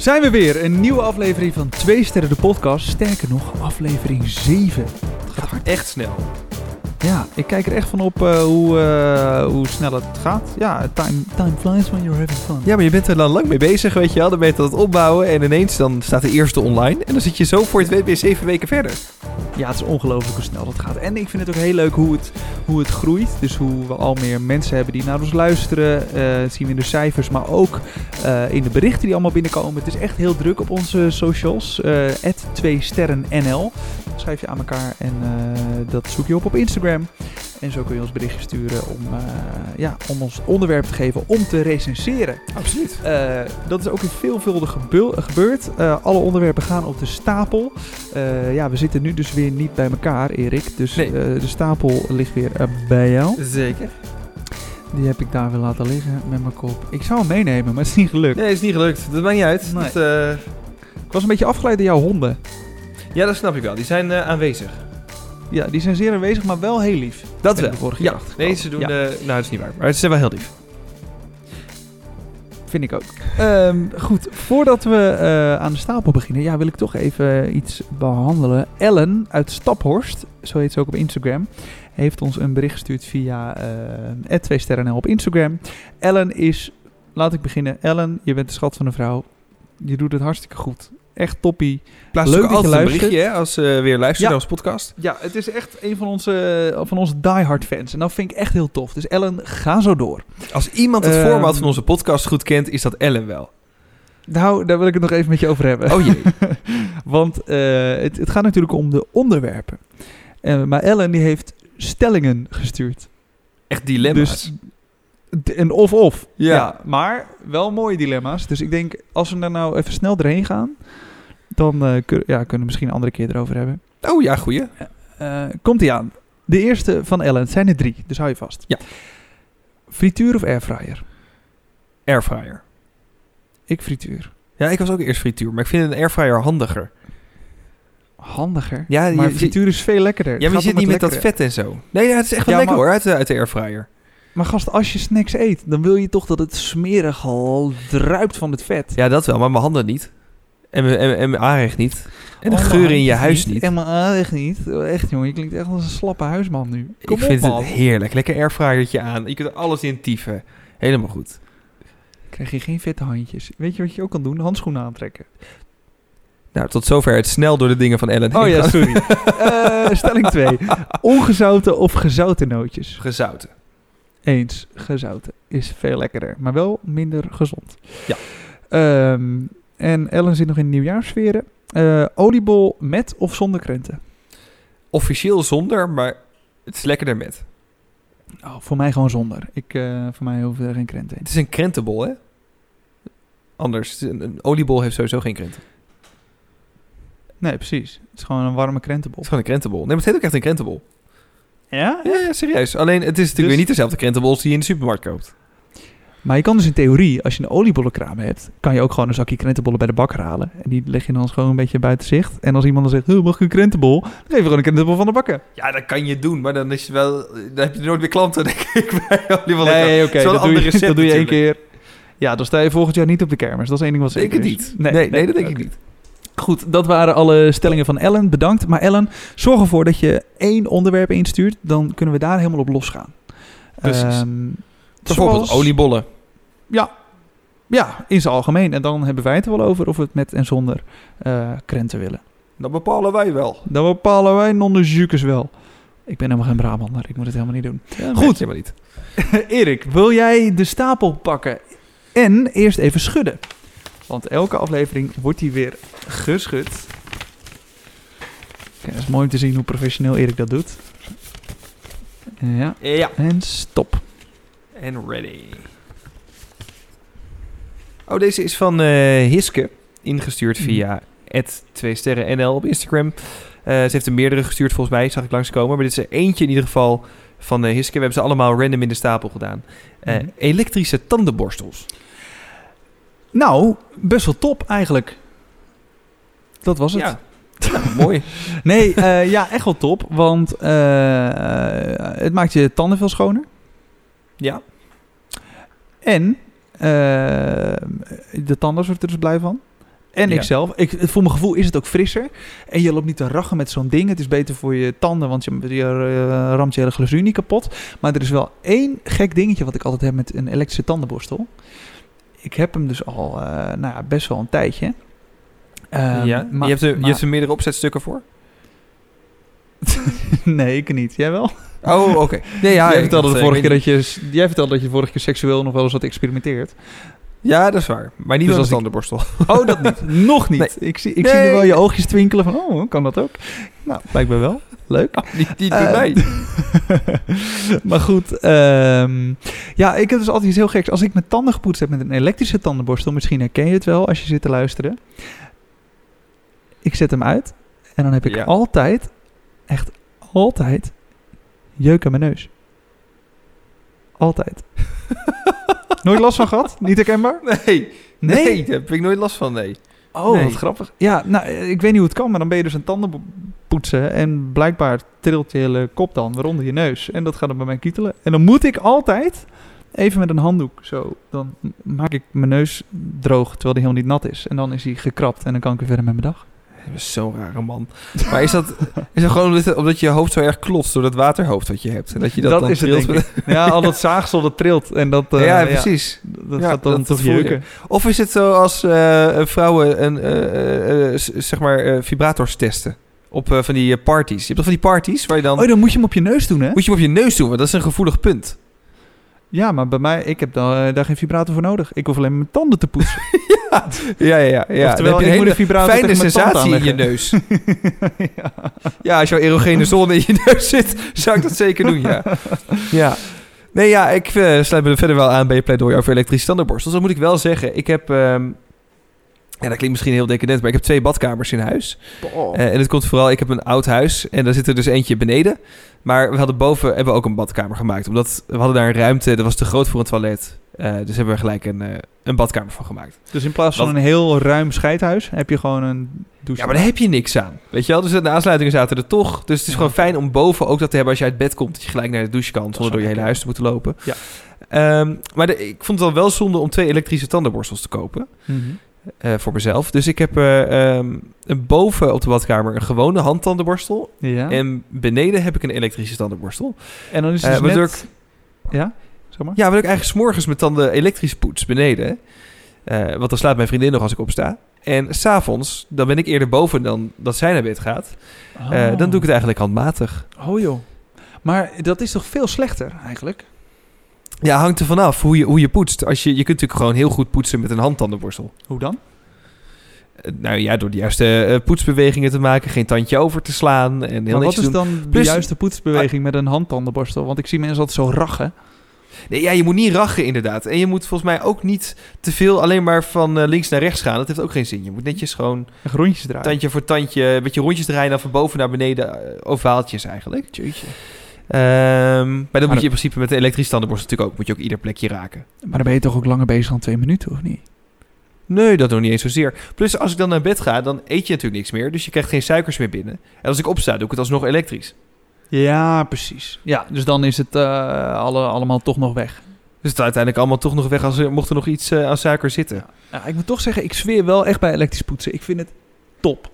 Zijn we weer. Een nieuwe aflevering van Twee Sterren de Podcast. Sterker nog, aflevering 7. Het gaat echt snel. Ja, ik kijk er echt van op eh, hoe, eh, hoe snel het gaat. Ja, time, time flies when you're having fun. Ja, maar je bent er dan lang mee bezig, weet je wel. Dan ben je het aan het opbouwen en ineens dan staat de eerste online. En dan zit je zo voor je het weet weer zeven weken verder. Ja, het is ongelooflijk hoe snel dat gaat. En ik vind het ook heel leuk hoe het, hoe het groeit. Dus hoe we al meer mensen hebben die naar ons luisteren. Eh, zien we in de cijfers, maar ook eh, in de berichten die allemaal binnenkomen. Het is echt heel druk op onze socials. eh 2 sterren NL. Schrijf je aan elkaar en dat zoek je op op Instagram. En zo kun je ons berichtje sturen om, eh, ja, om ons onderwerp te geven om te recenseren. Absoluut. Eh, dat is ook in veelvuldig gebeurd. Eh, alle onderwerpen gaan op de stapel. Ja, we zitten nu dus weer niet bij elkaar, Erik. Dus Nee. de stapel ligt weer bij jou. Zeker. Die heb ik daar weer laten liggen met mijn kop. Ik zou hem meenemen, maar het is niet gelukt. Nee, is niet gelukt. Dat maakt niet uit. Nee. Dat, Ik was een beetje afgeleid door jouw honden. ja, dat snap ik wel. Die zijn aanwezig. Ja, die zijn zeer aanwezig, maar wel heel lief. Dat Ben wel. de vorige Ja, nee, ze doen... Ja. eh, nou, dat is niet waar. Maar ze zijn wel heel lief. Vind ik ook. Ehm, goed, voordat we eh, aan de stapel beginnen, ja, wil ik toch even iets behandelen. Ellen uit Staphorst, zo heet ze ook op Instagram, heeft ons een bericht gestuurd via uh, 2 sterren op Instagram. Ellen is, laat ik beginnen. Ellen, je bent de schat van een vrouw. Je doet het hartstikke goed. Echt toppie. Plaats Leuk dat je altijd een luistert. berichtje hè, als ze weer luisteren Ja. naar ons podcast. Ja, het is echt een van onze, van onze diehard fans. En dat vind ik echt heel tof. Dus Ellen, ga zo door. Als iemand het Ehm. format van onze podcast goed kent, is dat Ellen wel. Nou, daar wil ik het nog even met je over hebben. Oh jee. Want eh, het, het gaat natuurlijk om de onderwerpen. Eh, maar Ellen die heeft stellingen gestuurd. Echt dilemma's. Dus een of-of. Ja. Maar wel mooie dilemma's. Dus ik denk, als we daar nou even snel doorheen gaan... dan eh, kun- ja, kunnen we misschien een andere keer erover hebben. Oh ja, goeie. Eh, Komt-ie aan. De eerste van Ellen. Het zijn er drie, dus hou je vast. Ja. Frituur of airfryer? Airfryer. Ik frituur. Ja, ik was ook eerst frituur, maar ik vind een airfryer handiger. Handiger. Ja, maar je- frituur is veel lekkerder. Ja, maar je zit niet met dat vet en zo. Nee, ja, het is echt wel Ja, lekker hoor, uit de, uit de airfryer. Maar gast, als je snacks eet, dan wil je toch dat het smerig al druipt van het vet. Ja, dat wel, maar mijn handen niet. En mijn, en, en mijn aanrecht niet. En de Oh, geur in je huis niet. En maar echt niet. Echt jongen, je klinkt echt als een slappe huisman nu. Kom ik op vind man. het heerlijk. Lekker airfryertje aan. Je kunt er alles in tieven. Helemaal goed. Krijg je geen vette handjes. Weet je wat je ook kan doen? Handschoenen aantrekken. Nou, tot zover het snel door de dingen van Ellen Oh ja, sorry. Eh, stelling 2. Ongezouten of gezouten nootjes? Gezouten. Eens, gezouten is veel lekkerder, maar wel minder gezond. Ja. Ehm, en Ellen zit nog in nieuwjaarsferen. Eh oliebol met of zonder krenten? Officieel zonder, maar het is lekkerder met. Oh, voor mij gewoon zonder. Ik, eh, voor mij hoeven er geen krenten in. Het is een krentenbol, hè? Anders. Een, een oliebol heeft sowieso geen krenten. Nee, precies. Het is gewoon een warme krentenbol. Het is gewoon een krentenbol. Nee, maar het heet ook echt een krentenbol. Ja? Ja, ja, serieus. Alleen, het is natuurlijk Dus- weer niet dezelfde krentenbol als die je in de supermarkt koopt. Maar je kan dus in theorie, als je een oliebollenkraam hebt, kan je ook gewoon een zakje krentenbollen bij de bakker halen. En die leg je dan gewoon een beetje buiten zicht. En als iemand dan zegt, "Huh, mag ik een krentenbol? Dan geef je gewoon een krentenbol van de bakker. Ja, dat kan je doen, maar dan is het wel... Dan heb je nooit meer klanten, denk ik, bij oliebollen. Nee, oké, dat, doe je- recept dat doe je één keer. Ja, dan sta je volgend jaar niet op de kermis. Dat is één ding wat Denk zeker het is. niet. Nee, nee, dat denk ik niet. Goed, dat waren alle stellingen van Ellen. Bedankt. Maar Ellen, zorg ervoor dat je één onderwerp instuurt. Dan kunnen we daar helemaal op losgaan. Precies. Ehm, Bijvoorbeeld zoals- oliebollen. Ja. Ja, in zijn algemeen. En dan hebben wij het er wel over of we het met en zonder eh, krenten willen. Dat bepalen wij wel. Dat bepalen wij non-de wel. Ik ben helemaal geen Brabander. Ik moet het helemaal niet doen. Ja, Goed. niet. Erik, wil jij de stapel pakken en eerst even schudden? Want elke aflevering wordt die weer geschud. Kijk, het is mooi om te zien hoe professioneel Erik dat doet. Ja, Ja. en stop. En ready. Oh, deze is van eh, Hiske. Ingestuurd Mhm. via 2 sterren NL op Instagram. Eh, ze heeft er meerdere gestuurd volgens mij, zag ik langskomen. Maar dit is er eentje in ieder geval van eh, Hiske. We hebben ze allemaal random in de stapel gedaan. Eh, Mhm. Elektrische tandenborstels. Nou, best wel top eigenlijk. Dat was het. Ja, mooi. Nee, eh, ja, echt wel top. Want eh, het maakt je tanden veel schoner. Ja. En eh, de tandarts wordt er dus blij van. En Ja. ik zelf. Ik, voor mijn gevoel is het ook frisser. En je loopt niet te rachen met zo'n ding. Het is beter voor je tanden, want je, je eh, ramt je hele glazuur niet kapot. Maar er is wel één gek dingetje wat ik altijd heb met een elektrische tandenborstel. Ik heb hem dus al eh, nou ja, best wel een tijdje. Ehm, ja? maar- je, hebt er, je hebt er meerdere opzetstukken voor? nee, ik niet. Jij wel? Oh, oké. Nee, ja, jij, vertelde de vorige keer dat je, jij vertelde dat je vorige keer seksueel nog wel eens had geëxperimenteerd. Ja, dat is waar. Maar niet Dus met een ik- tandenborstel. Oh, dat niet. Nog niet. Nee. Ik, zie, ik Nee. zie nu wel je oogjes twinkelen van, oh, kan dat ook? Nou, blijkbaar wel. Leuk. niet niet bij Eh, mij. maar goed, ehm, ja, ik heb dus altijd iets heel geks. Als ik mijn tanden gepoetst heb met een elektrische tandenborstel, misschien herken je het wel als je zit te luisteren. Ik zet hem uit en dan heb ik Ja. altijd, echt altijd, jeuk aan mijn neus. Altijd. Nooit last van gehad? Niet herkenbaar? Nee. Nee? Nee, daar heb ik nooit last van, nee. Oh, Nee. wat grappig. Ja, nou, ik weet niet hoe het kan, maar dan ben je dus een tanden poetsen en blijkbaar trilt je hele kop dan, waaronder je neus. En dat gaat dan bij mij kietelen. En dan moet ik altijd even met een handdoek zo, dan maak ik mijn neus droog terwijl die helemaal niet nat is. En dan is hij gekrapt en dan kan ik weer verder met mijn dag. Zo'n rare man. Maar is dat, is dat gewoon omdat, het- omdat je hoofd zo erg klotst door dat waterhoofd wat je hebt? En dat je dat, Dat, dan is het denk ik. Ja, al dat zaagsel dat trilt en dat, eh, ja, precies. dat Ja, gaat dan dat toch jeuken. Of is het zo als eh, vrouwen een, eh, eh, eh, s- zeg maar, eh, vibrators testen? Op eh, van die eh, parties. Je hebt toch van die parties waar je dan... Oh, dan moet je hem op je neus doen, hè? Moet je hem op je neus doen, want dat is een gevoelig punt. Ja, maar bij mij, ik heb dan, eh, daar geen vibrator voor nodig. Ik hoef alleen mijn tanden te poetsen. Ja, ja, ja. ja. Oftewel, heb je een hele vibrator fijne sensatie in je neus. ja. Ja, als jouw erogene zone in je neus zit, zou ik dat zeker doen, ja. Ja. Nee, ja, ik eh, sluit me er verder wel aan bij je pleidooi over elektrische tandenborstels. Dan moet ik wel zeggen, ik heb... ehm, ja, dat klinkt misschien heel decadent, maar ik heb twee badkamers in huis. Eh, en het komt vooral, ik heb een oud huis en daar zit er dus eentje beneden. Maar we hadden boven hebben we ook een badkamer gemaakt. Omdat we hadden daar een ruimte, dat was te groot voor een toilet. Eh, dus hebben we gelijk een, eh, een badkamer van gemaakt. Dus in plaats van een heel ruim scheidhuis heb je gewoon een douche. Ja, maar daar heb je niks aan. Weet je wel? Dus de aansluitingen zaten er toch. Dus het is Ja. gewoon fijn om boven ook dat te hebben als je uit bed komt. Dat je gelijk naar de douche kan, zonder door je hele huis te moeten lopen. Ja. Ehm, maar de- ik vond het dan wel zonde om twee elektrische tandenborstels te kopen. Mhm. Eh, voor mezelf. Dus ik heb een boven op de badkamer een gewone handtandenborstel. Ja. En, En beneden heb ik een elektrische tandenborstel. dan is het eh, dus waardoor net... Ja? Zeg maar. Ja, wil ik eigenlijk 's morgens mijn tanden elektrisch poets beneden. Want dan slaapt mijn vriendin nog als ik opsta. En s'avonds, dan ben ik eerder boven dan dat zij naar bed gaat. Dan doe ik het eigenlijk handmatig. Oh joh. Maar dat is toch veel slechter eigenlijk? Ja, hangt er vanaf hoe je, hoe je poetst. Als je, je kunt natuurlijk gewoon heel goed poetsen met een handtandenborstel. Hoe dan? Eh, nou ja, door de juiste eh, poetsbewegingen te maken, geen tandje over te slaan. En heel Maar wat is doen. dan de juiste poetsbeweging met een handtandenborstel? Want ik zie mensen altijd zo rachen. Nee, ja, je moet niet rachen inderdaad. En je moet volgens mij ook niet te veel alleen maar van eh, links naar rechts gaan. Dat heeft ook geen zin. Je moet netjes gewoon Echt rondjes draaien. tandje voor tandje, een beetje rondjes draaien. Dan van boven naar beneden, ovaaltjes eigenlijk. Jeetje. Ehm, maar dat moet dat- je in principe met de elektrische tandenborstel natuurlijk ook. Moet je ook ieder plekje raken. Maar dan ben je toch ook langer bezig dan twee minuten, of niet? Nee, dat nog niet eens zozeer. Plus, als ik dan naar bed ga, dan eet je natuurlijk niks meer. Dus je krijgt geen suikers meer binnen. En als ik opsta, doe ik het alsnog elektrisch. Ja, precies. Ja, dus dan is het eh, alle, allemaal toch nog weg. Dus het is uiteindelijk allemaal toch nog weg als er mocht er nog iets eh, aan suiker zitten. Ja, ik moet toch zeggen, ik zweer wel echt bij elektrisch poetsen. Ik vind het top.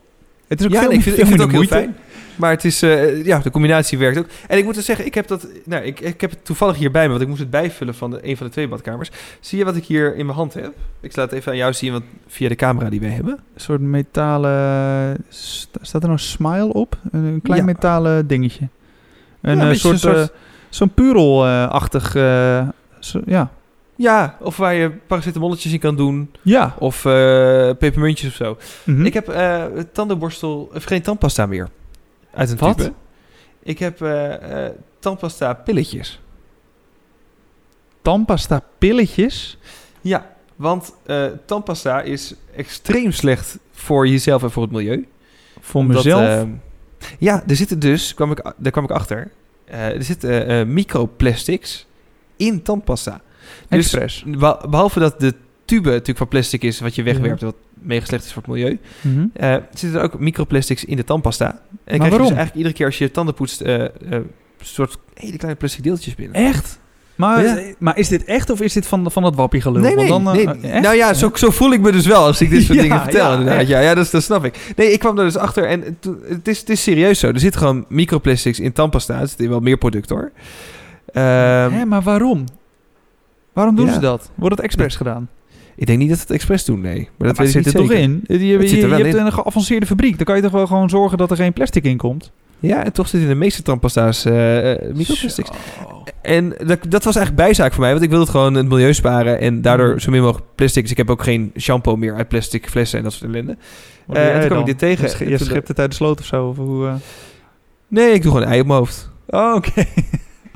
Het is ook Ja, veel, nee, ik vind, veel ik vind het ook heel moeite. fijn. Maar het is, eh, ja, de combinatie werkt ook. En ik moet dus zeggen, ik heb dat, nou, ik, ik heb het toevallig hierbij me, want ik moest het bijvullen van de, een van de twee badkamers. Zie je wat ik hier in mijn hand heb? Ik laat het even aan jou zien, want via de camera die wij hebben. Een soort metalen... sta- Staat er nou smile op? Een, een klein Ja. metalen dingetje. Een, een eh, soort... zo'n soort- eh, Zo'n purel-achtig... eh, zo- ja. Ja, of waar je paracetamolletjes in kan doen, Ja. of eh, pepermuntjes of zo. Mhm. Ik heb tandenborstel, of geen tandpasta meer. Uit een Wat? Ik heb eh, tandpasta pilletjes. Tandpasta pilletjes. Ja, want eh, tandpasta is extreem slecht voor jezelf en voor het milieu. Voor Omdat, mezelf. ja, er zitten dus, kwam ik, daar kwam ik achter, er zitten microplastics in tandpasta. Dus behalve dat de tube natuurlijk van plastic is wat je wegwerpt, wat mega slecht is voor het milieu, Mhm. eh, zitten er ook microplastics in de tandpasta. En dan krijg je waarom? dus eigenlijk iedere keer als je je tanden poetst, eh, een soort hele kleine plastic deeltjes binnen. Echt? Maar, Ja. maar is dit echt of is dit van, van dat wappie gelul? Nee, nee, dan, nee. Nou ja, zo, zo voel ik me dus wel als ik dit soort Ja, dingen vertel. ja, inderdaad. Ja, ja dat, dat snap ik. Nee, ik kwam er dus achter en het is, het is serieus zo. Er zitten gewoon microplastics in tandpasta. Er zitten wel meer producten hoor. Ehm, Hè, maar waarom? Waarom doen ze dat? Wordt het expres gedaan? Ik denk niet dat het expres doen, nee. Maar dat Maar weet ik zit niet er toch in? Je, je, er je hebt in. een geavanceerde fabriek. Dan kan je toch wel gewoon zorgen dat er geen plastic in komt? Ja, en toch zit in de meeste tandpasta's eh eh, microplastics. Zo. En dat, dat was eigenlijk bijzaak voor mij, want ik wilde het gewoon het milieu sparen en Mm. daardoor zo min mogelijk plastic. Dus ik heb ook geen shampoo meer uit plastic flessen en dat soort ellende. Doe en toen kwam ik dit tegen. Je sch- schept het uit de sloot of zo? Of hoe? Nee, ik doe gewoon een ei op mijn hoofd. Oh, oké.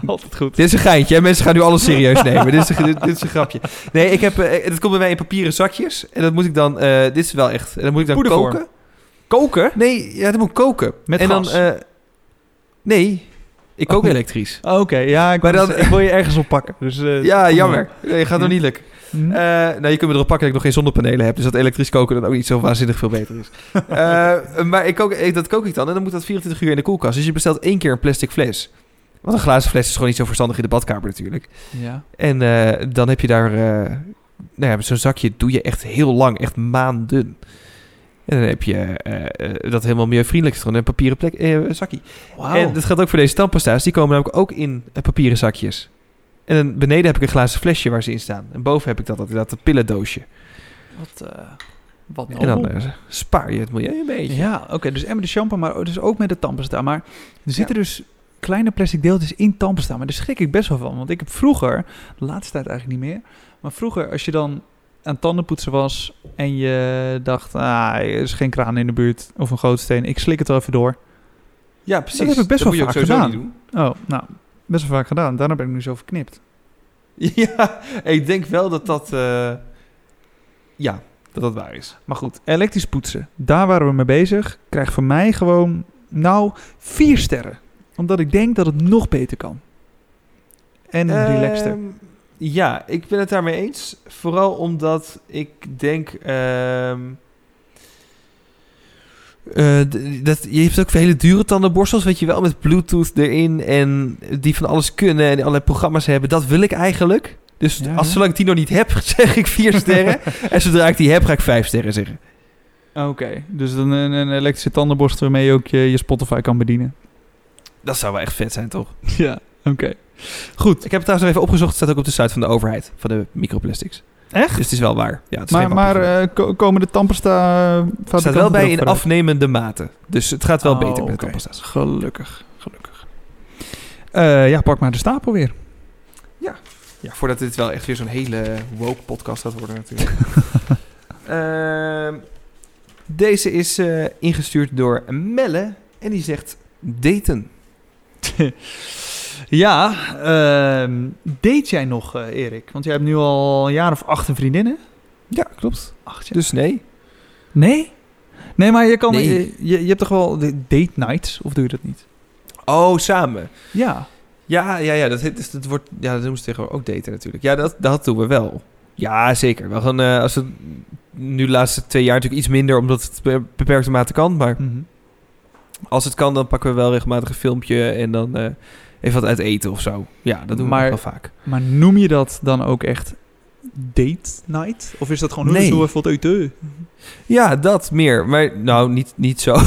Altijd goed. Dit is een geintje, hè? mensen gaan nu alles serieus nemen. dit, is een, dit, dit is een grapje. Nee, ik heb, eh, het komt bij mij in papieren zakjes en dat moet ik dan, eh, dit is wel echt, en dat moet ik dan koken. Koken? Nee, ja, dat moet ik koken. Met en gas? dan, eh, nee, ik kook Oh. elektrisch. Oh, Oké, ja, ik, Maar dan- ik wil je ergens op pakken. Dus, Ja, jammer. Nee, gaat nog niet lukken. Hm? Eh, nou, je kunt me erop pakken dat ik nog geen zonnepanelen heb. Dus dat elektrisch koken dan ook niet zo waanzinnig veel beter is. Maar ik kook, ik- dat kook ik dan. En dan moet dat 24 uur in de koelkast. Dus je bestelt één keer een plastic fles. Want een glazen fles is gewoon niet zo verstandig in de badkamer natuurlijk. ja. En eh, dan heb je daar... eh, nou ja, zo'n zakje doe je echt heel lang. Echt maanden. En dan heb je eh, dat helemaal milieuvriendelijk. is gewoon een papieren plek, zakje. Wauw. En dat geldt ook voor deze tandpasta's. Die komen namelijk ook in papieren zakjes. En dan beneden heb ik een glazen flesje waar ze in staan. En boven heb ik dat, dat, dat pillendoosje. Wat, wat En dan spaar je het milieu een beetje. Ja, oké. dus en met de shampoo, maar dus ook met de tandpasta. Maar er zitten dus kleine plastic deeltjes in tandpasta. Maar daar schrik ik best wel van. Want ik heb vroeger, de laatste tijd eigenlijk niet meer... maar vroeger als je dan aan tandenpoetsen was... en je dacht, ah, er is geen kraan in de buurt of een gootsteen... ik slik het wel even door. Ja, precies. Dat heb ik best Dat wel vaak gedaan. niet Oh, nou, best wel vaak gedaan. Daarna ben ik nu zo verknipt. Ja, ik denk wel dat dat... eh, ja, dat dat waar is. Maar goed, elektrisch poetsen. Daar waren we mee bezig. Krijgt van mij gewoon, nou, vier sterren. Omdat ik denk dat het nog beter kan. En relaxter. Ehm, ja, ik ben het daarmee eens. Vooral omdat ik denk... ehm, eh, dat, je hebt ook hele dure tandenborstels, weet je wel, met Bluetooth erin en die van alles kunnen en allerlei programma's hebben. Dat wil ik eigenlijk. Dus Ja, als zolang ik die nog niet heb, zeg ik vier sterren. en zodra ik die heb, ga ik vijf sterren zeggen. Oké, dus dan een, een elektrische tandenborstel waarmee je ook je, je Spotify kan bedienen. Dat zou wel echt vet zijn, toch? Ja, oké. Goed. Ik heb het trouwens nog even opgezocht. Het staat ook op de site van de overheid, van de microplastics. Echt? Dus het is wel waar. Ja, het is Maar, maar eh, ko- komen de tandpasta het staat wel bij in afnemende mate. Dus het gaat wel Oh, beter met de oké. tandpasta's. Gelukkig, gelukkig. Eh, ja, pak maar de stapel weer. Ja, voordat dit wel echt weer zo'n hele woke podcast gaat worden natuurlijk. Ehm, deze is eh, ingestuurd door Melle. En die zegt daten. Ja, ehm, date jij nog, eh, Erik? Want jij hebt nu al een jaar of acht een vriendinnen. Ja, klopt. Acht jaar. Dus nee. Nee? Nee, maar je kan... Nee. Je, je, je hebt toch wel de date nights? Of doe je dat niet? Oh, samen. Ja. Ja, ja, ja. Dat, heet, dus dat wordt, ja, dat doen ze tegenwoordig ook daten natuurlijk. Ja, dat, dat doen we wel. Ja, zeker. We gaan, eh, als het nu de laatste twee jaar natuurlijk iets minder, omdat het be- beperkte mate kan. Maar Mhm. Als het kan, dan pakken we wel regelmatig een filmpje en dan eh, even wat uit eten of zo. Ja, dat doen Maar- we wel vaak. Maar noem je dat dan ook echt date night? Of is dat gewoon... Nee. Nee. Zo even wat? Ja, dat meer. Maar nou, niet, niet zo.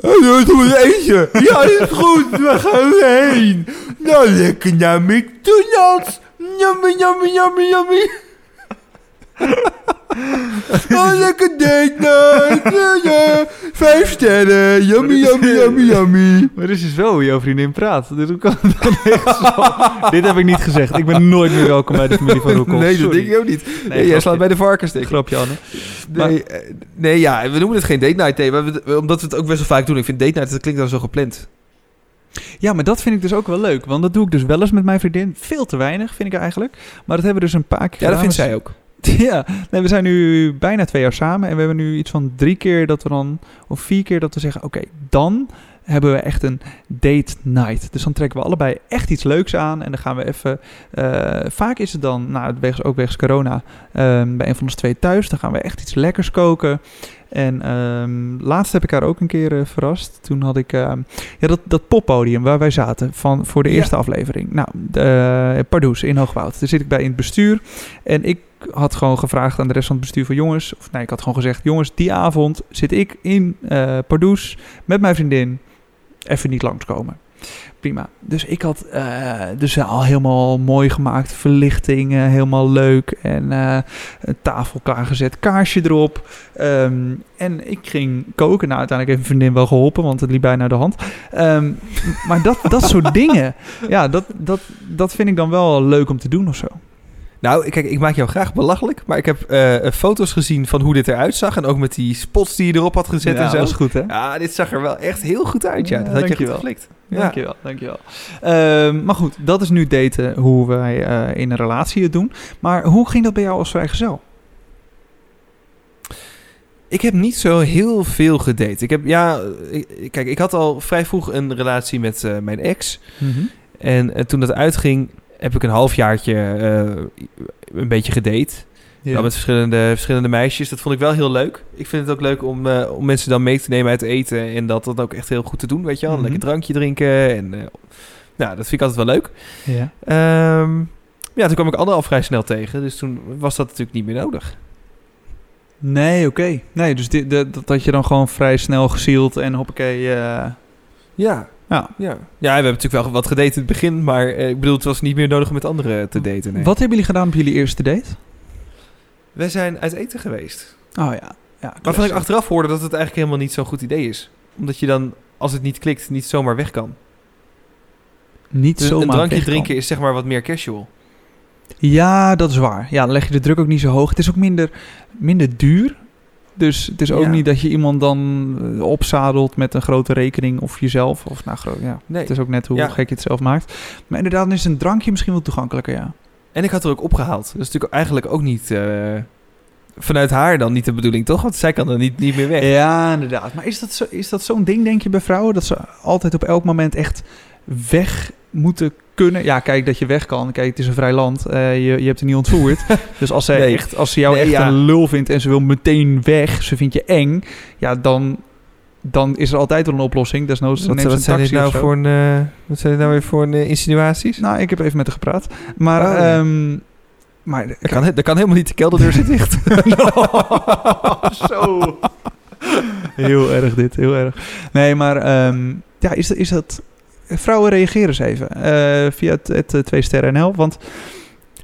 Doe een eentje. Ja, is goed. Waar gaan we heen? Nou, lekker naar McDonald's. Yummy, yummy, yummy, yummy. Oh, lekker date night. Ja, ja. Vijf sterren. Yummy, yummy, yummy, yummy. Maar dit is dus wel hoe jouw vriendin praat. Dus hoe kan zo? Dit heb ik niet gezegd. Ik ben nooit meer welkom bij de familie van Roekel. Nee, dat denk ik ook niet. Nee, jij slaat bij de varkens, Grapje, Anne. Nee, eh, nee, ja, we noemen het geen date night we- omdat we het ook best wel vaak doen. Ik vind date night, dat klinkt dan zo gepland. Ja, maar dat vind ik dus ook wel leuk. Want dat doe ik dus wel eens met mijn vriendin. Veel te weinig, vind ik eigenlijk. Maar dat hebben we dus een paar keer Ja, dat vindt zij ook. Ja, nee, we zijn nu bijna twee jaar samen. En we hebben nu iets van drie keer dat we dan... Of vier keer dat we zeggen... Oké, dan hebben we echt een date night. Dus dan trekken we allebei echt iets leuks aan. En dan gaan we even. eh, vaak is het dan, nou, wegens, ook wegens corona, ehm, bij een van ons twee thuis. Dan gaan we echt iets lekkers koken. En ehm, laatst heb ik haar ook een keer eh, verrast. Toen had ik ehm, ja, dat, dat poppodium waar wij zaten van, voor de Ja. eerste aflevering. Nou, de, uh, Pardoes in Hoogwoud. Daar zit ik bij in het bestuur. En ik had gewoon gevraagd aan de rest van het bestuur van jongens... of nee, ik had gewoon gezegd... jongens, die avond zit ik in eh Pardoes met mijn vriendin... even niet langskomen. Prima. Dus ik had eh, de zaal helemaal mooi gemaakt. Verlichting helemaal leuk. En eh, een tafel klaargezet. Kaarsje erop. Ehm, en ik ging koken. Nou, uiteindelijk heeft mijn vriendin wel geholpen. Want het liep bijna de hand. Ehm, maar dat, dat soort dingen. Ja, dat, dat, dat vind ik dan wel leuk om te doen of zo. Nou, kijk, ik maak jou graag belachelijk, maar ik heb eh, foto's gezien van hoe dit eruit zag. En ook met die spots die je erop had gezet ja, en zo. dat goed hè? Ja, dit zag er wel echt heel goed uit, ja. Dat had je goed geflikt. Ja. Dankjewel, dankjewel. Ehm, maar goed, dat is nu daten hoe wij eh, in een relatie het doen. Maar hoe ging dat bij jou als vrijgezel? Ik heb niet zo heel veel gedate. Ik heb, ja, ik- kijk, ik had al vrij vroeg een relatie met eh, mijn ex. En eh, toen dat uitging, heb ik een halfjaartje eh een beetje gedate. Ja. Met verschillende, verschillende meisjes. Dat vond ik wel heel leuk. Ik vind het ook leuk om, eh, om mensen dan mee te nemen uit eten. En dat dan ook echt heel goed te doen, weet je wel. Een Mhm. lekker drankje drinken. En eh, nou, dat vind ik altijd wel leuk. ja. Ehm, ja, toen kwam ik Anne al vrij snel tegen. Dus toen was dat natuurlijk niet meer nodig. Nee, oké. Nee, dus dit, dat, dat had je dan gewoon vrij snel gezield en hoppakee. Ja. Ja. Ja. ja, we hebben natuurlijk wel wat gedate in het begin. Maar eh, ik bedoel, het was niet meer nodig om met anderen te daten. Nee. Wat hebben jullie gedaan op jullie eerste date? Wij zijn uit eten geweest. Oh ja. ja Waarvan ik achteraf hoorde dat het eigenlijk helemaal niet zo'n goed idee is. Omdat je dan, als het niet klikt, niet zomaar weg kan. Niet Dus zomaar een drankje drinken is zeg maar wat meer casual. Ja, dat is waar. Ja, dan leg je de druk ook niet zo hoog. Het is ook minder, minder duur. Dus het is ook Ja. niet dat je iemand dan eh, opzadelt met een grote rekening of jezelf. Of nou, groot, ja. Nee. Het is ook net hoe Ja. gek je het zelf maakt. Maar inderdaad, dan is een drankje misschien wel toegankelijker, ja. En ik had er ook opgehaald. Dat is natuurlijk eigenlijk ook niet... eh, vanuit haar dan niet de bedoeling, toch? Want zij kan er niet, niet meer weg. Ja, inderdaad. Maar is dat, zo, is dat zo'n ding, denk je, bij vrouwen? Dat ze altijd op elk moment echt weg moeten kunnen? Ja, kijk, dat je weg kan. Kijk, het is een vrij land. Eh, je, je hebt er niet ontvoerd. dus als, Nee. echt, als ze jou Nee, echt ja. een lul vindt en ze wil meteen weg, ze vindt je eng, ja, dan, dan is er altijd wel een oplossing. Desnoods Wat, neemt ze wat zijn dit nou voor een... eh, wat zijn dit nou weer voor een eh, insinuaties? Nou, ik heb even met haar gepraat. Maar, Oh, ja. ehm, maar Dat kan, dat kan helemaal niet. De kelderdeur zit dicht. Zo. Heel erg dit, heel erg. Nee, maar ehm, ja, is, is dat... Vrouwen reageren eens even eh, via het, het eh, twee sterren NL. Want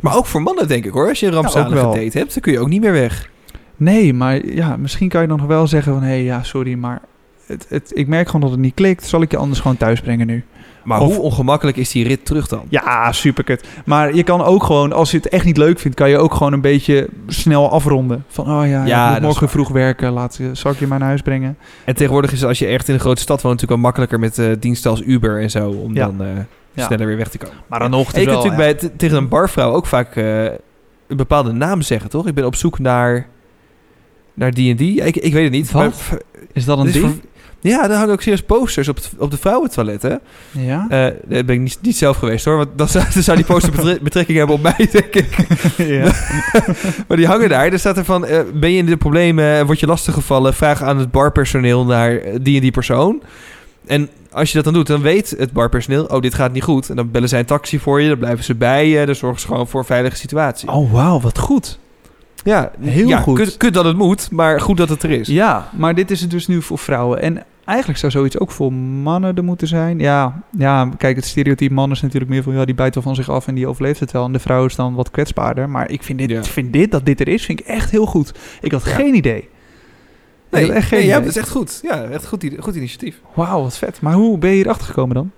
Maar ook voor mannen, denk ik hoor. Als je een rampzalige wel. date hebt, dan kun je ook niet meer weg. nee, maar ja, misschien kan je dan nog wel zeggen van... Hé, hey, ja, sorry, maar het, het, ik merk gewoon dat het niet klikt. Zal ik je anders gewoon thuis brengen nu? Maar Of- hoe ongemakkelijk is die rit terug dan? Ja, superkut. Maar je kan ook gewoon, als je het echt niet leuk vindt... kan je ook gewoon een beetje snel afronden. Van, oh ja, ik moet morgen vroeg werken. Laat, zal ik je maar naar huis brengen? En tegenwoordig is als je echt in een grote stad woont... natuurlijk wel makkelijker met eh, diensten als Uber en zo... om Ja. dan eh, Ja. sneller weer weg te komen. Maar dan nog, En je kunt natuurlijk bij, t- tegen een barvrouw ook vaak eh, een bepaalde naam zeggen, toch? Ik ben op zoek naar... Naar die en die. Ik, ik weet het niet. Wat? maar v- Is dat een ding? Ja, daar hangen ook serieus posters op, het, op de vrouwentoiletten. Ja? Eh daar ben ik niet, niet zelf geweest hoor. Want dan zou, dan zou die poster betre- betrekking hebben op mij, denk ik. ja. Maar die hangen daar. Er staat er van, eh, ben je in de problemen, word je lastiggevallen, vraag aan het barpersoneel naar eh, die en die persoon. En als je dat dan doet, dan weet het barpersoneel, oh, dit gaat niet goed. En dan bellen zij een taxi voor je, dan blijven ze bij je, dan zorgen ze gewoon voor een veilige situatie. Oh, wauw, wat goed. ja, heel ja, goed. Kut, kut dat het moet, maar goed dat het er is. Ja, maar dit is het dus nu voor vrouwen. En eigenlijk zou zoiets ook voor mannen er moeten zijn. Ja, ja kijk, het stereotype man is natuurlijk meer van... ja, die bijt wel van zich af en die overleeft het wel. En de vrouw is dan wat kwetsbaarder. Maar ik vind dit, Ja. vind dit dat dit er is, vind ik echt heel goed. Ik had Ja. geen idee. Nee, ik had echt geen nee, ja, idee. dat is echt goed. Ja, echt goed, goed initiatief. Wauw, wat vet. Maar hoe ben je hierachter gekomen dan?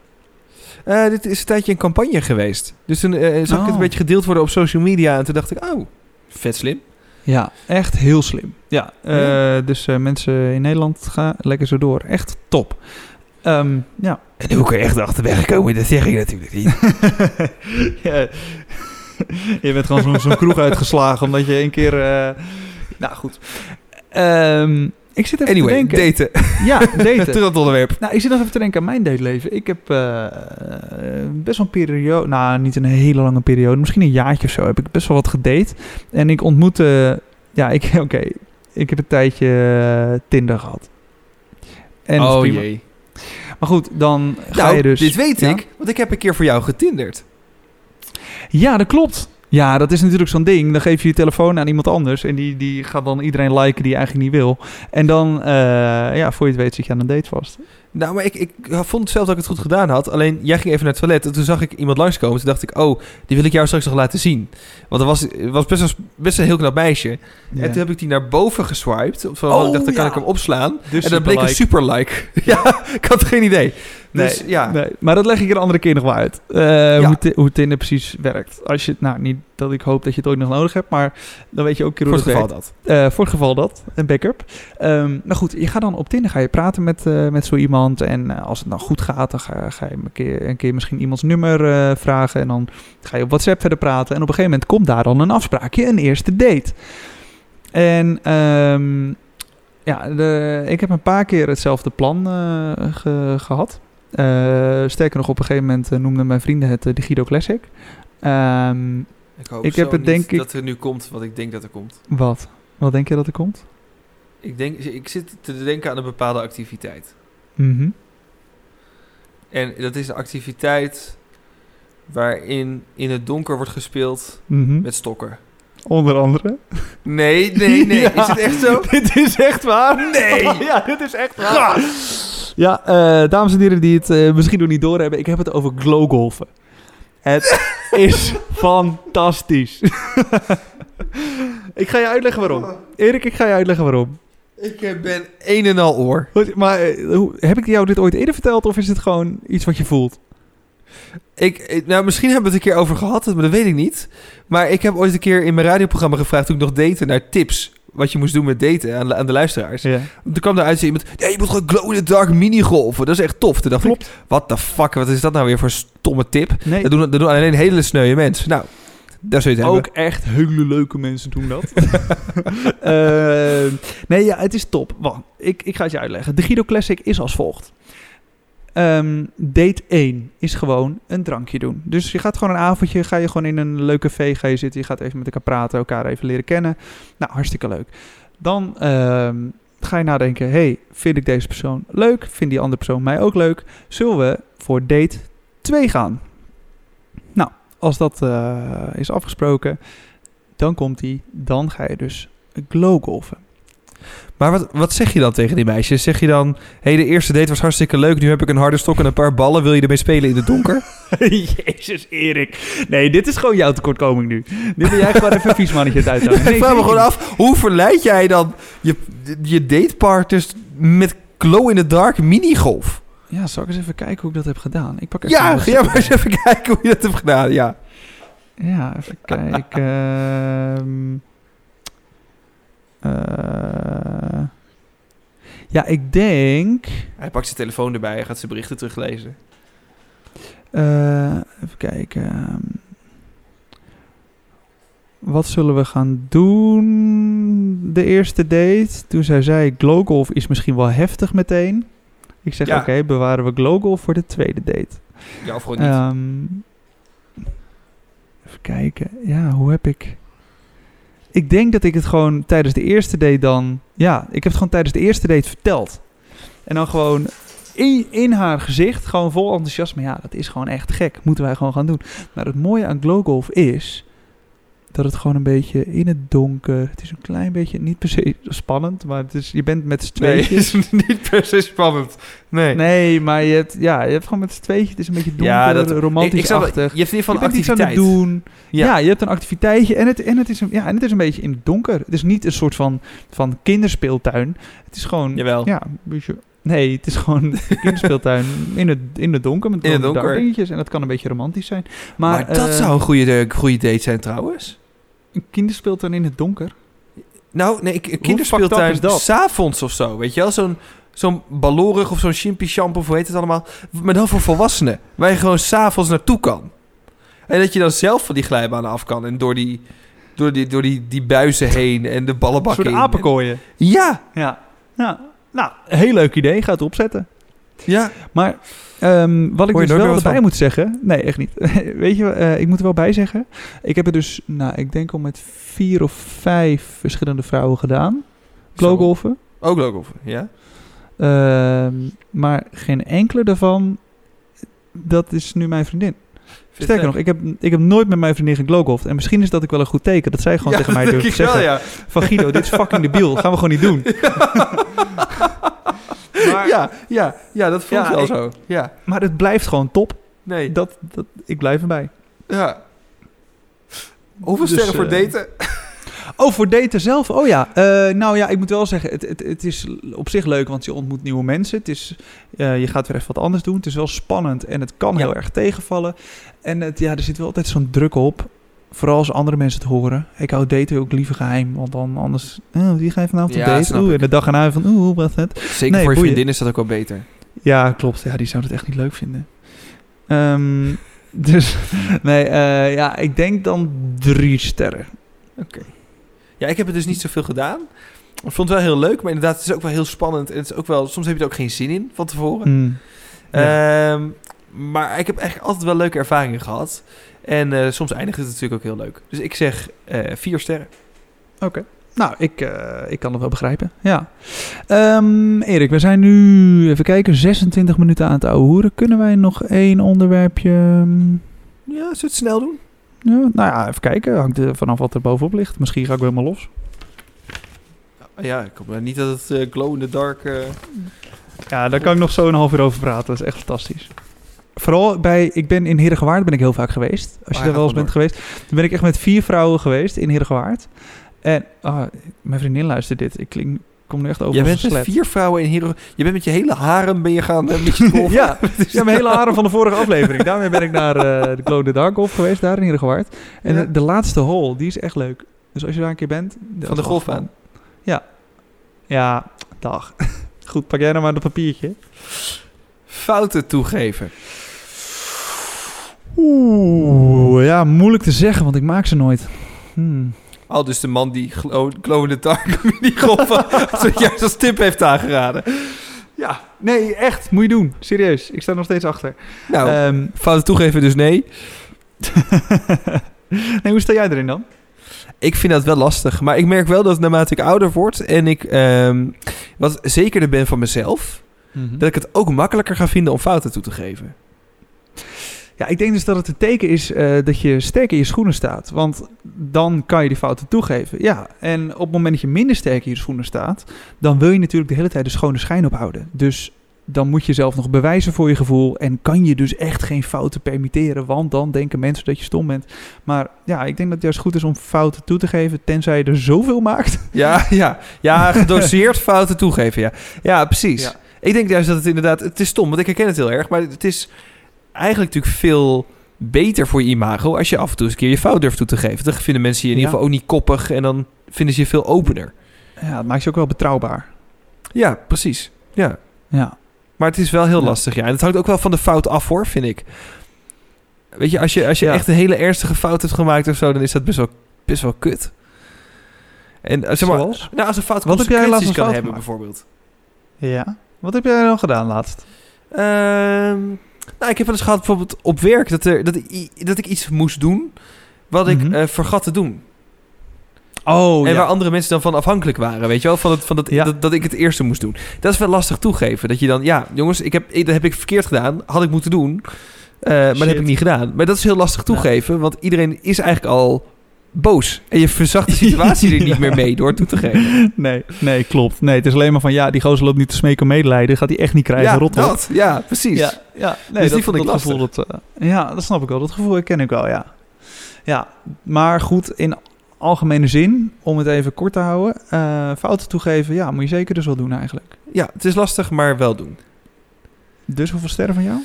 Eh, dit is een tijdje een campagne geweest. Dus toen eh, zag ik het Oh. een beetje gedeeld worden op social media. En toen dacht ik, oh, vet slim. Ja, echt heel slim. Ja, eh, dus eh, mensen in Nederland, ga lekker zo door. Echt top. Ehm, ja. En hoe kun je echt achterweg komen, dat zeg ik natuurlijk niet. ja. Je bent gewoon zo'n zo'n kroeg uitgeslagen omdat je een keer... eh, Nou, goed. Ehm, Ik zit even Anyway, te denken. daten. Ja, daten. Terug het onderwerp. Nou, ik zit nog even te denken aan mijn dateleven. Ik heb eh, eh, best wel een periode, nou niet een hele lange periode, misschien een jaartje of zo, heb ik best wel wat gedate. En ik ontmoette, ja, ik, oké, ik heb een tijdje eh, Tinder gehad. En oh jee. Maar goed, dan ga Nou, je dus... dit weet Ja? ik, want ik heb een keer voor jou getinderd. Ja, dat klopt. Ja, dat is natuurlijk zo'n ding. Dan geef je je telefoon aan iemand anders en die, die gaat dan iedereen liken die je eigenlijk niet wil. En dan, eh, ja, voor je het weet zit je aan een date vast. Nou, maar ik, ik vond zelf dat ik het goed gedaan had. Alleen, jij ging even naar het toilet en toen zag ik iemand langskomen. Toen dacht ik, oh, die wil ik jou straks nog laten zien. Want er was, het was best, een heel knap meisje. En toen heb ik die naar boven geswiped. Van, Oh, ik dacht, dan kan ja. ik hem opslaan. Dus en dat bleek een super like. ja, ik had geen idee. Dus Nee, ja, Nee, maar dat leg ik een andere keer nog wel uit. Hoe, Ti- hoe Tinder precies werkt. Als je, nou, niet dat ik hoop dat je het ooit nog nodig hebt, maar dan weet je ook keer voor hoe het het geval dat. Eh, voor het geval dat, een backup. Ehm maar goed, je gaat dan op Tinder ga je praten met, eh, met zo iemand. En eh, als het nou goed gaat, dan ga, ga je een keer, een keer misschien iemands nummer vragen. En dan ga je op WhatsApp verder praten. En op een gegeven moment komt daar dan een afspraakje, een eerste date. En ehm, ja, de, ik heb een paar keer hetzelfde plan eh, ge- gehad. Eh, sterker nog, op een gegeven moment noemden mijn vrienden het eh, de Guido Classic. Ehm, Ik hoop Ik heb het denk ik- dat er nu komt wat ik denk dat er komt. wat? Wat denk je dat er komt? Ik, denk, ik zit te denken aan een bepaalde activiteit. Mhm. En dat is een activiteit waarin in het donker wordt gespeeld Mhm. met stokken. Onder andere. Nee, nee, nee. Ja. Is het echt zo? dit is echt waar. Nee. ja, dit is echt waar. Ja, eh, dames en heren die het eh, misschien nog niet doorhebben. Ik heb het over glowgolfen. Het is fantastisch. ik ga je uitleggen waarom. Erik, ik ga je uitleggen waarom. Ik eh, ben een en al oor. Maar eh, heb ik jou dit ooit eerder verteld of is het gewoon iets wat je voelt? Ik, eh, nou, misschien hebben we het een keer over gehad, maar dat weet ik niet. Maar ik heb ooit een keer in mijn radioprogramma gevraagd toen ik nog date naar tips. Wat je moest doen met daten aan de, aan de luisteraars. Ja. Toen kwam eruit iemand, ja, je moet gewoon glow in the dark minigolven. Dat is echt tof. Toen dacht Klopt. ik, wat de fuck, wat is dat nou weer voor stomme tip? Nee, Dat doen, dat doen alleen hele sneuwe mensen. Nou, daar zul je het ook hebben. echt hele leuke mensen doen dat. Eh, nee, ja, het is top. Wacht, ik, ik ga het je uitleggen. De Guido Classic is als volgt. Ehm, date 1 is gewoon een drankje doen. Dus je gaat gewoon een avondje, ga je gewoon in een leuke je zitten. Je gaat even met elkaar praten, elkaar even leren kennen. Nou, hartstikke leuk. Dan ehm, ga je nadenken, hey, vind ik deze persoon leuk? Vindt die andere persoon mij ook leuk? Zullen we voor date 2 gaan? Nou, als dat eh, is afgesproken, dan komt die. Dan ga je dus glowgolfen. Maar wat, wat zeg je dan tegen die meisjes? Zeg je dan, hé, hey, de eerste date was hartstikke leuk. Nu heb ik een harde stok en een paar ballen. Wil je ermee spelen in het donker? Jezus, Erik. Nee, dit is gewoon jouw tekortkoming nu. Dit ben jij gewoon even een vies mannetje het uithangen. Nee, ik vraag me gewoon af, hoe verleid jij dan je, je datepartners met glow in the dark minigolf? Ja, zal ik eens even kijken hoe ik dat heb gedaan? Ik pak even Ja, ga jij maar eens even kijken hoe je dat hebt gedaan. Ja. Ja, even kijken. Eh, ja, ik denk... Hij pakt zijn telefoon erbij, hij gaat zijn berichten teruglezen. eh, even kijken. wat zullen we gaan doen? De eerste date. Toen zij zei, glowgolf is misschien wel heftig meteen. Ik zeg, Ja. oké, bewaren we glowgolf voor de tweede date. Ja, of gewoon niet. Ehm, even kijken. Ja, hoe heb ik... Ik denk dat ik het gewoon tijdens de eerste date dan... Ja, ik heb het gewoon tijdens de eerste date verteld. En dan gewoon in, in haar gezicht, gewoon vol enthousiasme. Ja, dat is gewoon echt gek. Moeten wij gewoon gaan doen. Maar het mooie aan glowgolf is... Dat het gewoon een beetje in het donker... Het is een klein beetje, niet per se spannend... Maar het is, je bent met z'n nee, tweetjes. is niet per se spannend. Nee. Nee, maar je hebt, ja, je hebt gewoon met z'n tweetjes... Het is een beetje donker, Ja, dat- ik, romantisch ik snap het. Je hebt in ieder geval je een aan het activiteit. doen. Ja. Ja. je hebt een activiteitje en het, en, het is een, ja, en het is een beetje in het donker. Het is niet een soort van, van kinderspeeltuin. Het is gewoon... Jawel. Ja, een beetje, nee, het is gewoon kinderspeeltuin in het, in het donker. Met In het donker. dingetjes en dat kan een beetje romantisch zijn. Maar, Maar, dat eh, zou een goede, goede date zijn trouwens. Een kinderspeeltuin in het donker? Nou, nee, een kinderspeeltuin s'avonds of zo, weet je wel? Zo'n zo'n ballorig of zo'n chimpy shampoo, of hoe heet het allemaal? Maar dan voor volwassenen, waar je gewoon s'avonds naartoe kan. En dat je dan zelf van die glijbanen af kan en door die, door die, door die, die buizen heen en de Een ballenbakken soort heen. apenkooien. Ja, Ja. Ja, nou, heel leuk idee. Ga het opzetten. Ja. Maar ehm, wat ik dus wel erbij van? moet zeggen... Nee, echt niet. Weet je, eh, ik moet er wel bij zeggen. Ik heb er dus, nou, ik denk al met vier of vijf verschillende vrouwen gedaan. Glowgolfen. Ook leuk of ja? Ehm, maar geen enkele daarvan, dat is nu mijn vriendin. Sterker nog, ik heb, ik heb nooit met mijn vriendin geglowgolfd. En misschien is dat ook wel een goed teken. Dat zij gewoon Ja, tegen mij durft ik wel, zeggen. ja. Van Guido, dit is fucking debiel. Gaan we gewoon niet doen. maar, ja, ja, ja, dat voelt Ja, wel ik- zo. Ja, maar het blijft gewoon top. nee. Dat, dat, ik blijf erbij. ja. Hoeveel Dus, sterren voor eh, daten? Oh, voor daten zelf? Oh ja. Eh, nou ja, ik moet wel zeggen, het, het, het is op zich leuk, want je ontmoet nieuwe mensen. Het is, eh, je gaat weer even wat anders doen. Het is wel spannend en het kan Ja. heel erg tegenvallen. En het, ja, er zit wel altijd zo'n druk op. Vooral als andere mensen het horen. Ik hou daten ook liever geheim, want dan anders... Oh, wie ga je vanavond op Ja, date? snap Oeh, ik. en de dag erna van... Oeh, hoe was het? Zeker nee, voor je boeien. vriendin is dat ook wel beter. Ja, klopt. Ja, die zou het echt niet leuk vinden. Ehm, dus, nee, eh, ja, ik denk dan drie sterren. Oké. Ja, ik heb het dus niet zoveel gedaan. Ik vond het wel heel leuk, maar inderdaad, het is ook wel heel spannend. En het is ook wel, soms heb je er ook geen zin in van tevoren. Mm. Ja. Ehm, maar ik heb eigenlijk altijd wel leuke ervaringen gehad. En eh, soms eindigt het natuurlijk ook heel leuk. Dus ik zeg eh, vier sterren. Oké. Nou, ik, eh, ik kan het wel begrijpen. Ja. Ehm, Erik, we zijn nu, even kijken, 26 minuten aan het ouwe hoeren. Kunnen wij nog één onderwerpje... ehm, Ja, zullen we het snel doen? Ja, nou ja, even kijken. Hangt er vanaf wat er bovenop ligt. Misschien ga ik wel helemaal los. Ja, ik hoop maar niet dat het glow in the dark... eh, Ja, daar kan ik nog zo een half uur over praten. Dat is echt fantastisch. Vooral bij, ik ben in Heergewaard ben ik heel vaak geweest. Als je hij daar wel eens bent geweest. Dan ben ik echt met vier vrouwen geweest in Heergewaard. En ah, mijn vriendin luistert dit. Ik klink, kom nu echt over als bent een met vier vrouwen in Hero... Je bent met je hele harem ben je gaan uh, golfen. Ja, ja, mijn hele haren van de vorige aflevering. Daarmee ben ik naar eh, de Glow in the Dark Golf geweest, daar in Heergewaard. En Ja. de, de laatste hole, die is echt leuk. Dus als je daar een keer bent... Van de golfbaan. Ja. Ja, dag. Goed, pak jij nou maar dat papiertje. Fouten toegeven. Oeh, ja, moeilijk te zeggen, want ik maak ze nooit. Hmm. Al dus de man die glow, glow in the dark die juist als tip heeft aangeraden. Ja, nee, echt, moet je doen. Serieus, ik sta nog steeds achter. Nou, Ehm, fouten toegeven dus nee. nee, hoe sta jij erin dan? Ik vind dat wel lastig. Maar ik merk wel dat naarmate ik ouder word en ik ehm, wat zekerder ben van mezelf, dat ik het ook makkelijker ga vinden om fouten toe te geven. Ja, ik denk dus dat het een teken is eh, dat je sterk in je schoenen staat. Want dan kan je die fouten toegeven. Ja, en op het moment dat je minder sterk in je schoenen staat, dan wil je natuurlijk de hele tijd de schone schijn ophouden. Dus dan moet je zelf nog bewijzen voor je gevoel. En kan je dus echt geen fouten permitteren. Want dan denken mensen dat je stom bent. Maar ja, ik denk dat het juist goed is om fouten toe te geven. Tenzij je er zoveel maakt. Ja, ja, ja, gedoseerd fouten toegeven. Ja, ja precies. Ja. Ik denk juist dat het inderdaad, het is stom, want ik herken het heel erg, maar het is eigenlijk natuurlijk veel beter voor je imago als je af en toe eens een keer je fout durft toe te geven. Dan vinden mensen je in Ja. ieder geval ook niet koppig en dan vinden ze je veel opener. Ja, het maakt je ook wel betrouwbaar. Ja, precies. Ja. Ja. Maar het is wel heel Ja. lastig, ja. En het hangt ook wel van de fout af, hoor, vind ik. Weet je, als je, als je Ja. echt een hele ernstige fout hebt gemaakt of zo, dan is dat best wel, best wel kut. En eh, zeg maar, Zoals? nou, als een fout Wat heb jij laatst kan fout hebben, gemaakt? bijvoorbeeld. Ja. Wat heb jij dan gedaan laatst? Ehm, nou, ik heb wel eens gehad bijvoorbeeld op werk dat, er, dat, ik, dat ik iets moest doen wat ik Mhm. eh, vergat te doen. Oh, en ja. waar andere mensen dan van afhankelijk waren, weet je wel? Van, het, van Ja. dat, dat ik het eerste moest doen. Dat is wel lastig toegeven. Dat je dan, ja, jongens, ik heb, dat heb ik verkeerd gedaan. Had ik moeten doen. Eh, maar dat heb ik niet gedaan. Maar dat is heel lastig toegeven, want iedereen is eigenlijk al boos. En je verzacht de situatie er niet meer mee door toe te geven. Nee, nee, klopt. Nee, het is alleen maar van, ja, die gozer loopt niet te smeken om medelijden. Gaat hij echt niet krijgen, ja, rot dat. Ja, precies. Ja, ja. Nee, Dus dat, die vond ik dat gevoel, dat, eh, ja, dat snap ik wel. Dat gevoel ken ik wel, ja. Ja, maar goed, in algemene zin, om het even kort te houden, eh, fouten toegeven, ja, moet je zeker dus wel doen eigenlijk. ja, het is lastig, maar wel doen. Dus hoeveel sterren van jou?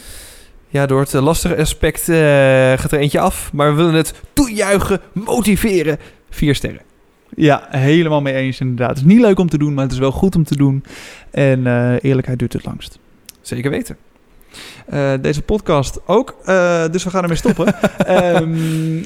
Ja, door het eh, lastige aspect eh, gaat er eentje af. Maar we willen het toejuichen, motiveren. Vier sterren. Ja, helemaal mee eens inderdaad. Het is niet leuk om te doen, maar het is wel goed om te doen. En eh, eerlijkheid duurt het langst. Zeker weten. Deze podcast ook, dus we gaan ermee stoppen. Ehm,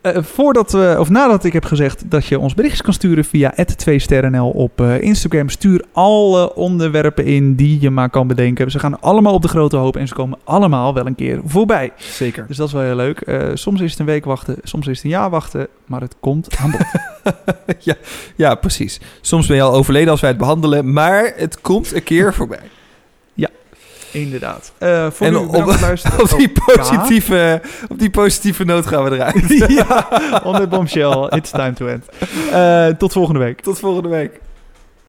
Eh, voordat we, of nadat ik heb gezegd dat je ons berichtjes kan sturen via 2sterrenl op eh, Instagram, stuur alle onderwerpen in die je maar kan bedenken. Ze gaan allemaal op de grote hoop en ze komen allemaal wel een keer voorbij. Zeker. Dus dat is wel heel leuk. Eh, soms is het een week wachten, soms is het een jaar wachten, maar het komt aan bod. ja, ja, precies. Soms ben je al overleden als wij het behandelen, maar het komt een keer voorbij. Inderdaad. Uh, voor en op, op, die positieve, op die positieve noot gaan we eruit. ja, on the bombshell. It's time to end. Eh, tot volgende week. Tot volgende week.